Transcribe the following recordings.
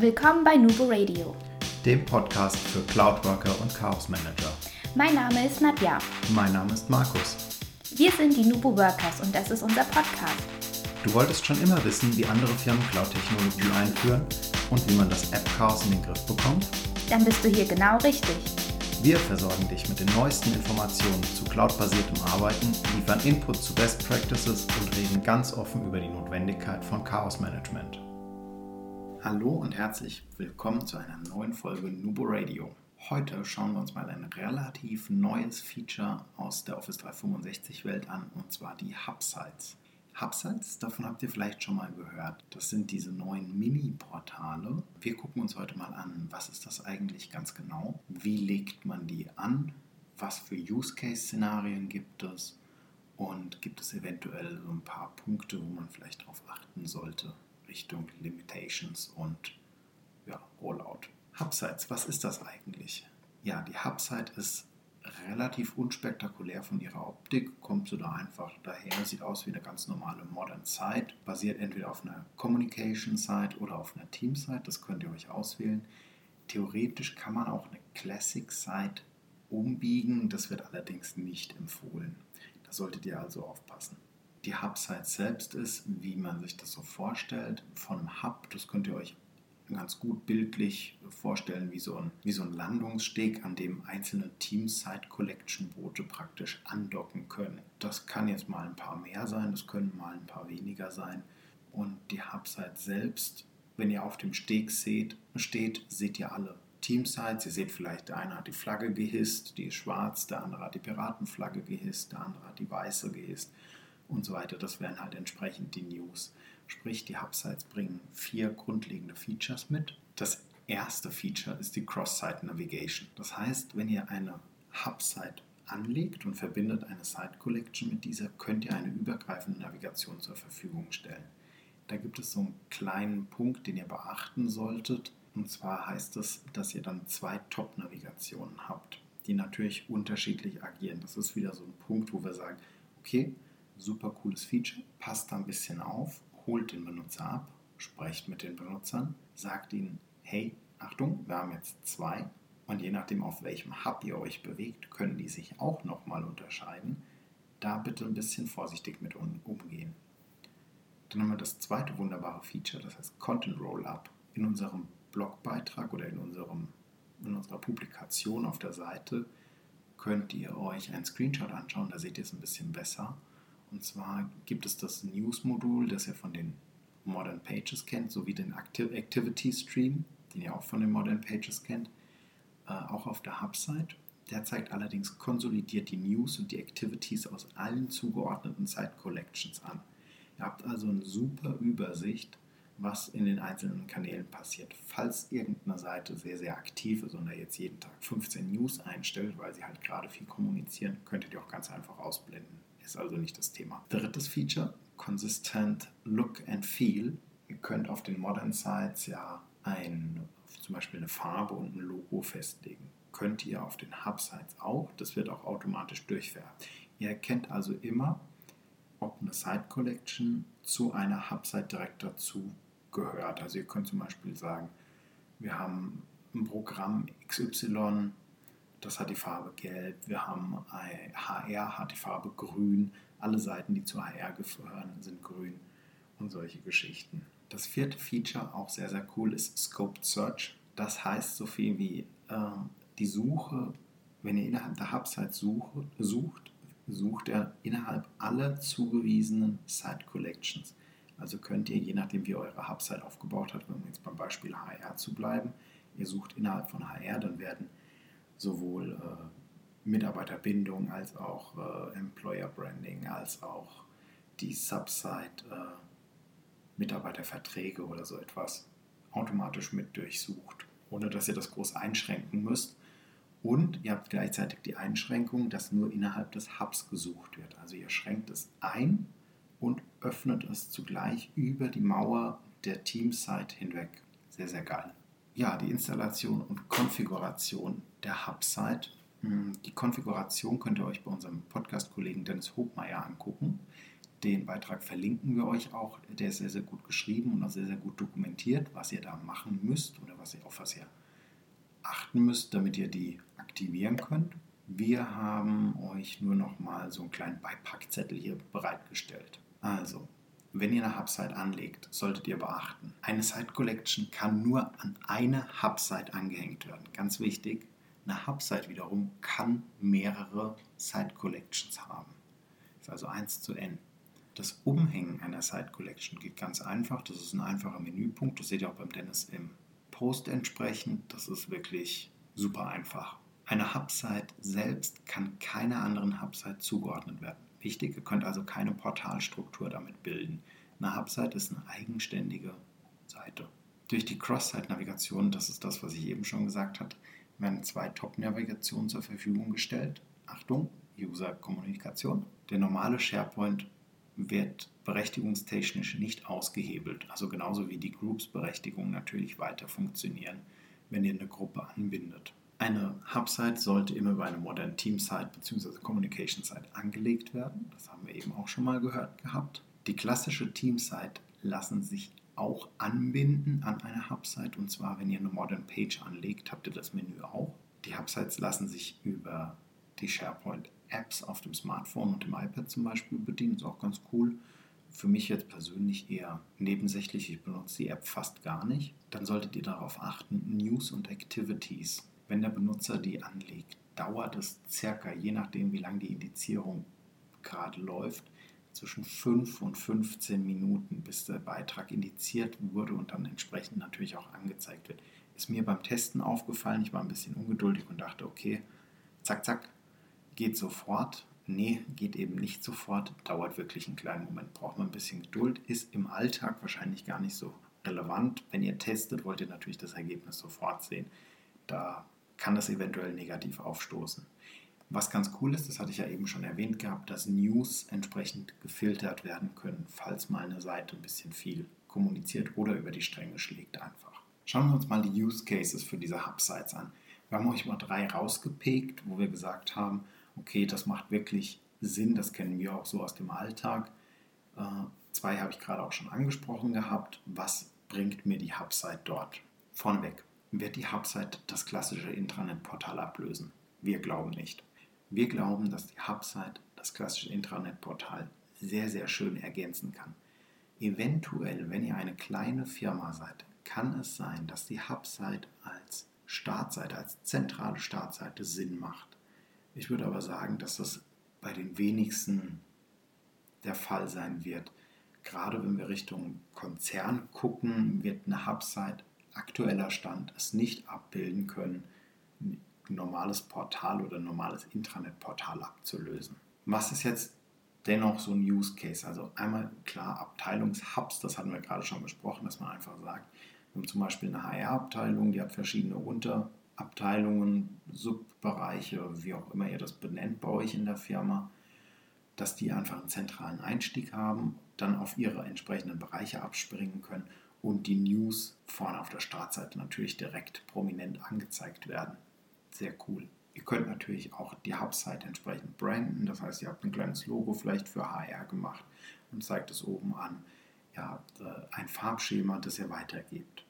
Willkommen bei Nubo Radio, dem Podcast für Cloudworker und Chaos Manager. Mein Name ist Nadja. Mein Name ist Markus. Wir sind die Nubo Workers und das ist unser Podcast. Du wolltest schon immer wissen, wie andere Firmen Cloud-Technologie einführen und wie man das App-Chaos in den Griff bekommt? Dann bist du hier genau richtig. Wir versorgen dich mit den neuesten Informationen zu cloudbasiertem Arbeiten, liefern Input zu Best Practices und reden ganz offen über die Notwendigkeit von Chaos Management. Hallo und herzlich willkommen zu einer neuen Folge Nubo Radio. Heute schauen wir uns mal ein relativ neues Feature aus der Office 365 Welt an, und zwar die Hubsites. Hubsites, davon habt ihr vielleicht schon mal gehört. Das sind diese neuen Mini-Portale. Wir gucken uns heute mal an, was ist das eigentlich ganz genau? Wie legt man die an? Was für Use-Case-Szenarien gibt es? Und gibt es eventuell so ein paar Punkte, wo man vielleicht darauf achten sollte, Richtung Limitations und ja, Rollout. Hubsites, was ist das eigentlich? Ja, die Hubsite ist relativ unspektakulär von ihrer Optik, kommt so da einfach daher, sieht aus wie eine ganz normale Modern Site, basiert entweder auf einer Communication Site oder auf einer Team Site, das könnt ihr euch auswählen. Theoretisch kann man auch eine Classic Site umbiegen, das wird allerdings nicht empfohlen. Da solltet ihr also aufpassen. Die Hub-Site selbst ist, wie man sich das so vorstellt, von Hub, das könnt ihr euch ganz gut bildlich vorstellen wie so ein, wie so ein Landungssteg, an dem einzelne Team-Site-Collection-Boote praktisch andocken können. Das kann jetzt mal ein paar mehr sein, das können mal ein paar weniger sein. Und die Hub-Site selbst, wenn ihr auf dem Steg seht, steht, seht ihr alle Team-Sites. Ihr seht vielleicht, der eine hat die Flagge gehisst, die ist schwarz, der andere hat die Piratenflagge gehisst, der andere hat die weiße gehisst und so weiter. Das wären halt entsprechend die News. Sprich, die Hubsites bringen vier grundlegende Features mit. Das erste Feature ist die Cross-Site Navigation. Das heißt, wenn ihr eine Hubsite anlegt und verbindet eine Site Collection mit dieser, könnt ihr eine übergreifende Navigation zur Verfügung stellen. Da gibt es so einen kleinen Punkt, den ihr beachten solltet. Und zwar heißt es, dass ihr dann zwei Top-Navigationen habt, die natürlich unterschiedlich agieren. Das ist wieder so ein Punkt, wo wir sagen, okay, super cooles Feature, passt da ein bisschen auf, holt den Benutzer ab, sprecht mit den Benutzern, sagt ihnen, hey, Achtung, wir haben jetzt zwei und je nachdem, auf welchem Hub ihr euch bewegt, können die sich auch nochmal unterscheiden. Da bitte ein bisschen vorsichtig mit umgehen. Dann haben wir das zweite wunderbare Feature, das heißt Content Rollup. In unserem Blogbeitrag oder in, unserem, in unserer Publikation auf der Seite könnt ihr euch einen Screenshot anschauen, da seht ihr es ein bisschen besser. Und zwar gibt es das News-Modul, das ihr von den Modern Pages kennt, sowie den Activity Stream, den ihr auch von den Modern Pages kennt, äh, auch auf der Hub-Site. Der zeigt allerdings konsolidiert die News und die Activities aus allen zugeordneten Site Collections an. Ihr habt also eine super Übersicht, was in den einzelnen Kanälen passiert. Falls irgendeine Seite sehr, sehr aktiv ist und da jetzt jeden Tag 15 News einstellt, weil sie halt gerade viel kommunizieren, könntet ihr auch ganz einfach ausblenden ist also nicht das Thema. Drittes Feature, Consistent Look and Feel. Ihr könnt auf den Modern Sites ja ein, zum Beispiel eine Farbe und ein Logo festlegen. Könnt ihr auf den Hub-Sites auch. Das wird auch automatisch durchvererbt. Ihr erkennt also immer, ob eine Site Collection zu einer Hub-Site direkt dazu gehört. Also ihr könnt zum Beispiel sagen, wir haben ein Programm XY das hat die Farbe gelb. Wir haben HR, hat die Farbe grün. Alle Seiten, die zu HR gehören, sind grün und solche Geschichten. Das vierte Feature, auch sehr, sehr cool, ist Scoped Search. Das heißt so viel wie äh, die Suche, wenn ihr innerhalb der Hubsite sucht, sucht er innerhalb aller zugewiesenen Site Collections. Also könnt ihr, je nachdem wie eure Hubsite aufgebaut hat, um jetzt beim Beispiel HR zu bleiben, ihr sucht innerhalb von HR, dann werden sowohl äh, Mitarbeiterbindung als auch äh, Employer Branding, als auch die Subsite äh, Mitarbeiterverträge oder so etwas automatisch mit durchsucht, ohne dass ihr das groß einschränken müsst. Und ihr habt gleichzeitig die Einschränkung, dass nur innerhalb des Hubs gesucht wird. Also ihr schränkt es ein und öffnet es zugleich über die Mauer der Teamsite hinweg. Sehr, sehr geil ja, die Installation und Konfiguration der Hubsite. Hm, die Konfiguration könnt ihr euch bei unserem Podcast-Kollegen Dennis Hobmeier angucken. Den Beitrag verlinken wir euch auch. Der ist sehr, sehr gut geschrieben und auch sehr, sehr gut dokumentiert, was ihr da machen müsst oder was ihr, auf was ihr achten müsst, damit ihr die aktivieren könnt. Wir haben euch nur noch mal so einen kleinen Beipackzettel hier bereitgestellt. Also, wenn ihr eine Hubsite anlegt, solltet ihr beachten, eine Site Collection kann nur an eine Hubsite angehängt werden. Ganz wichtig, eine Hubsite wiederum kann mehrere Site Collections haben. Das ist also 1 zu n. Das Umhängen einer Site Collection geht ganz einfach. Das ist ein einfacher Menüpunkt. Das seht ihr auch beim Dennis im Post entsprechend. Das ist wirklich super einfach. Eine Hubsite selbst kann keiner anderen Hubsite zugeordnet werden. Wichtig, ihr könnt also keine Portalstruktur damit bilden. Eine Hubsite ist eine eigenständige Seite. Durch die Cross-Site-Navigation, das ist das, was ich eben schon gesagt habe, werden zwei Top-Navigationen zur Verfügung gestellt. Achtung, User-Kommunikation. Der normale SharePoint wird berechtigungstechnisch nicht ausgehebelt. Also genauso wie die Groups-Berechtigungen natürlich weiter funktionieren, wenn ihr eine Gruppe anbindet. Eine Hub-Site sollte immer über eine Modern Team-Site bzw. Communication-Site angelegt werden. Das haben wir eben auch schon mal gehört gehabt. Die klassische Team-Site lassen sich auch anbinden an eine Hub-Site. Und zwar, wenn ihr eine Modern Page anlegt, habt ihr das Menü auch. Die Hub-Sites lassen sich über die SharePoint-Apps auf dem Smartphone und dem iPad zum Beispiel bedienen. Ist auch ganz cool. Für mich jetzt persönlich eher nebensächlich. Ich benutze die App fast gar nicht. Dann solltet ihr darauf achten, News und Activities wenn der Benutzer die anlegt, dauert es circa, je nachdem wie lange die Indizierung gerade läuft, zwischen 5 und 15 Minuten, bis der Beitrag indiziert wurde und dann entsprechend natürlich auch angezeigt wird. Ist mir beim Testen aufgefallen, ich war ein bisschen ungeduldig und dachte, okay, zack, zack, geht sofort. Nee, geht eben nicht sofort, dauert wirklich einen kleinen Moment, braucht man ein bisschen Geduld, ist im Alltag wahrscheinlich gar nicht so relevant. Wenn ihr testet, wollt ihr natürlich das Ergebnis sofort sehen. Da kann das eventuell negativ aufstoßen. Was ganz cool ist, das hatte ich ja eben schon erwähnt gehabt, dass News entsprechend gefiltert werden können, falls mal eine Seite ein bisschen viel kommuniziert oder über die Stränge schlägt einfach. Schauen wir uns mal die Use Cases für diese Hub-Sites an. Wir haben euch mal drei rausgepickt, wo wir gesagt haben, okay, das macht wirklich Sinn, das kennen wir auch so aus dem Alltag. Äh, zwei habe ich gerade auch schon angesprochen gehabt. Was bringt mir die Hub-Site dort? Vorneweg, wird die Hubsite das klassische Intranet-Portal ablösen. Wir glauben nicht. Wir glauben, dass die Hubsite das klassische Intranet-Portal sehr, sehr schön ergänzen kann. Eventuell, wenn ihr eine kleine Firma seid, kann es sein, dass die Hubsite als Startseite, als zentrale Startseite Sinn macht. Ich würde aber sagen, dass das bei den wenigsten der Fall sein wird. Gerade wenn wir Richtung Konzern gucken, wird eine Hubsite aktueller Stand es nicht abbilden können, ein normales Portal oder ein normales Intranet-Portal abzulösen. Was ist jetzt dennoch so ein Use Case? Also einmal klar Abteilungshubs, das hatten wir gerade schon besprochen, dass man einfach sagt, wir haben zum Beispiel eine HR-Abteilung, die hat verschiedene Unterabteilungen, Subbereiche, wie auch immer ihr das benennt bei euch in der Firma, dass die einfach einen zentralen Einstieg haben, dann auf ihre entsprechenden Bereiche abspringen können und die News vorne auf der Startseite natürlich direkt prominent angezeigt werden. Sehr cool. Ihr könnt natürlich auch die Hubseite entsprechend branden, das heißt, ihr habt ein kleines Logo vielleicht für HR gemacht und zeigt es oben an. Ihr habt äh, ein Farbschema, das ihr weitergebt.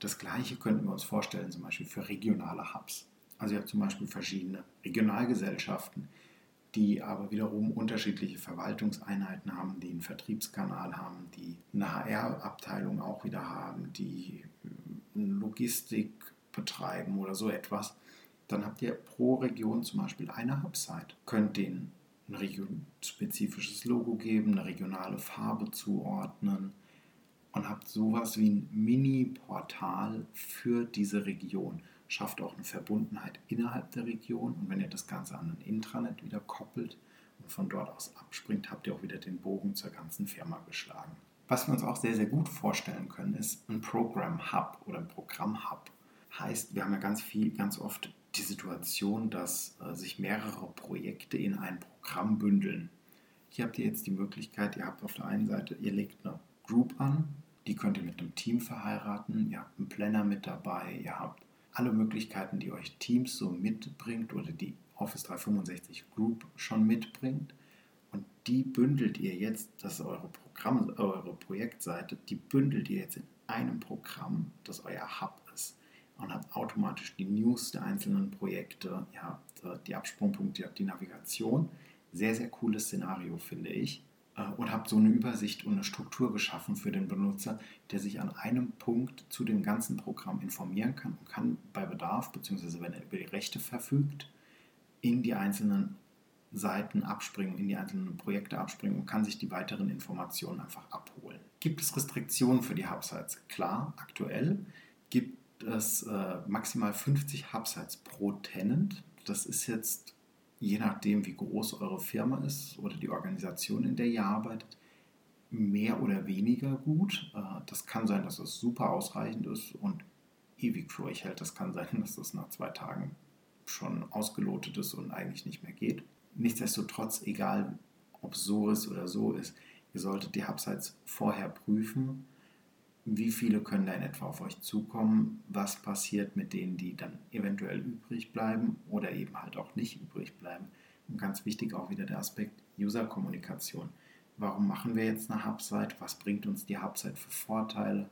Das gleiche könnten wir uns vorstellen, zum Beispiel für regionale Hubs. Also ihr habt zum Beispiel verschiedene Regionalgesellschaften, die aber wiederum unterschiedliche Verwaltungseinheiten haben, die einen Vertriebskanal haben, die eine HR-Abteilung auch wieder haben, die äh, Logistik betreiben oder so etwas, dann habt ihr pro Region zum Beispiel eine Hubsite. Könnt denen ein regionspezifisches Logo geben, eine regionale Farbe zuordnen und habt sowas wie ein Mini-Portal für diese Region schafft auch eine Verbundenheit innerhalb der Region. Und wenn ihr das Ganze an ein Intranet wieder koppelt und von dort aus abspringt, habt ihr auch wieder den Bogen zur ganzen Firma geschlagen. Was wir uns auch sehr, sehr gut vorstellen können, ist ein Program Hub oder ein Programm Hub. Heißt, wir haben ja ganz viel, ganz oft die Situation, dass äh, sich mehrere Projekte in ein Programm bündeln. Hier habt ihr jetzt die Möglichkeit, ihr habt auf der einen Seite, ihr legt eine Group an, die könnt ihr mit einem Team verheiraten, ihr habt einen Planner mit dabei, ihr habt alle Möglichkeiten, die euch Teams so mitbringt oder die Office 365 Group schon mitbringt. Und die bündelt ihr jetzt, das ist eure Programm, eure Projektseite, die bündelt ihr jetzt in einem Programm, das euer Hub ist. Und habt automatisch die News der einzelnen Projekte, ihr habt äh, die Absprungpunkte, ihr habt die Navigation. Sehr, sehr cooles Szenario, finde ich. Äh, und habt so eine Übersicht und eine Struktur geschaffen für den Benutzer, der sich an einem Punkt zu dem ganzen Programm informieren kann und kann bei Bedarf, beziehungsweise wenn er über die Rechte verfügt, in die einzelnen Seiten abspringen, in die einzelnen Projekte abspringen und kann sich die weiteren Informationen einfach abholen. Gibt es Restriktionen für die Hubsites? Klar, aktuell gibt es äh, maximal 50 Hubsites pro Tenant. Das ist jetzt je nachdem, wie groß eure Firma ist oder die Organisation, in der ihr arbeitet, mehr oder weniger gut. Äh, das kann sein, dass es super ausreichend ist und ewig für euch hält. Das kann sein, dass das nach zwei Tagen schon ausgelotet ist und eigentlich nicht mehr geht. Nichtsdestotrotz, egal ob so ist oder so ist, ihr solltet die Hubsites vorher prüfen. Wie viele können da in etwa auf euch zukommen? Was passiert mit denen, die dann eventuell übrig bleiben oder eben halt auch nicht übrig bleiben? Und ganz wichtig auch wieder der Aspekt User-Kommunikation. Warum machen wir jetzt eine Hubsite? Was bringt uns die Hubsite für Vorteile?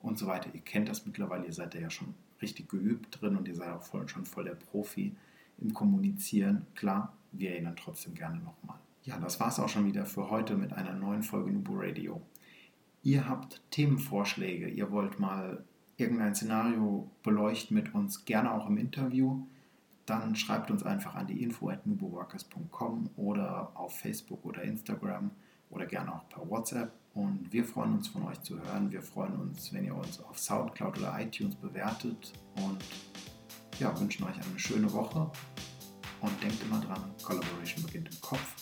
Und so weiter. Ihr kennt das mittlerweile, ihr seid ja schon richtig geübt drin und ihr seid auch voll, schon voll der Profi im Kommunizieren. Klar, wir erinnern trotzdem gerne nochmal. Ja, das war es auch schon wieder für heute mit einer neuen Folge Nubo Radio. Ihr habt Themenvorschläge, ihr wollt mal irgendein Szenario beleuchten mit uns, gerne auch im Interview, dann schreibt uns einfach an die info at nuboworkers.com oder auf Facebook oder Instagram oder gerne auch per WhatsApp. Und wir freuen uns von euch zu hören. Wir freuen uns, wenn ihr uns auf Soundcloud oder iTunes bewertet. Und ja, wünschen euch eine schöne Woche. Und denkt immer dran, Collaboration beginnt im Kopf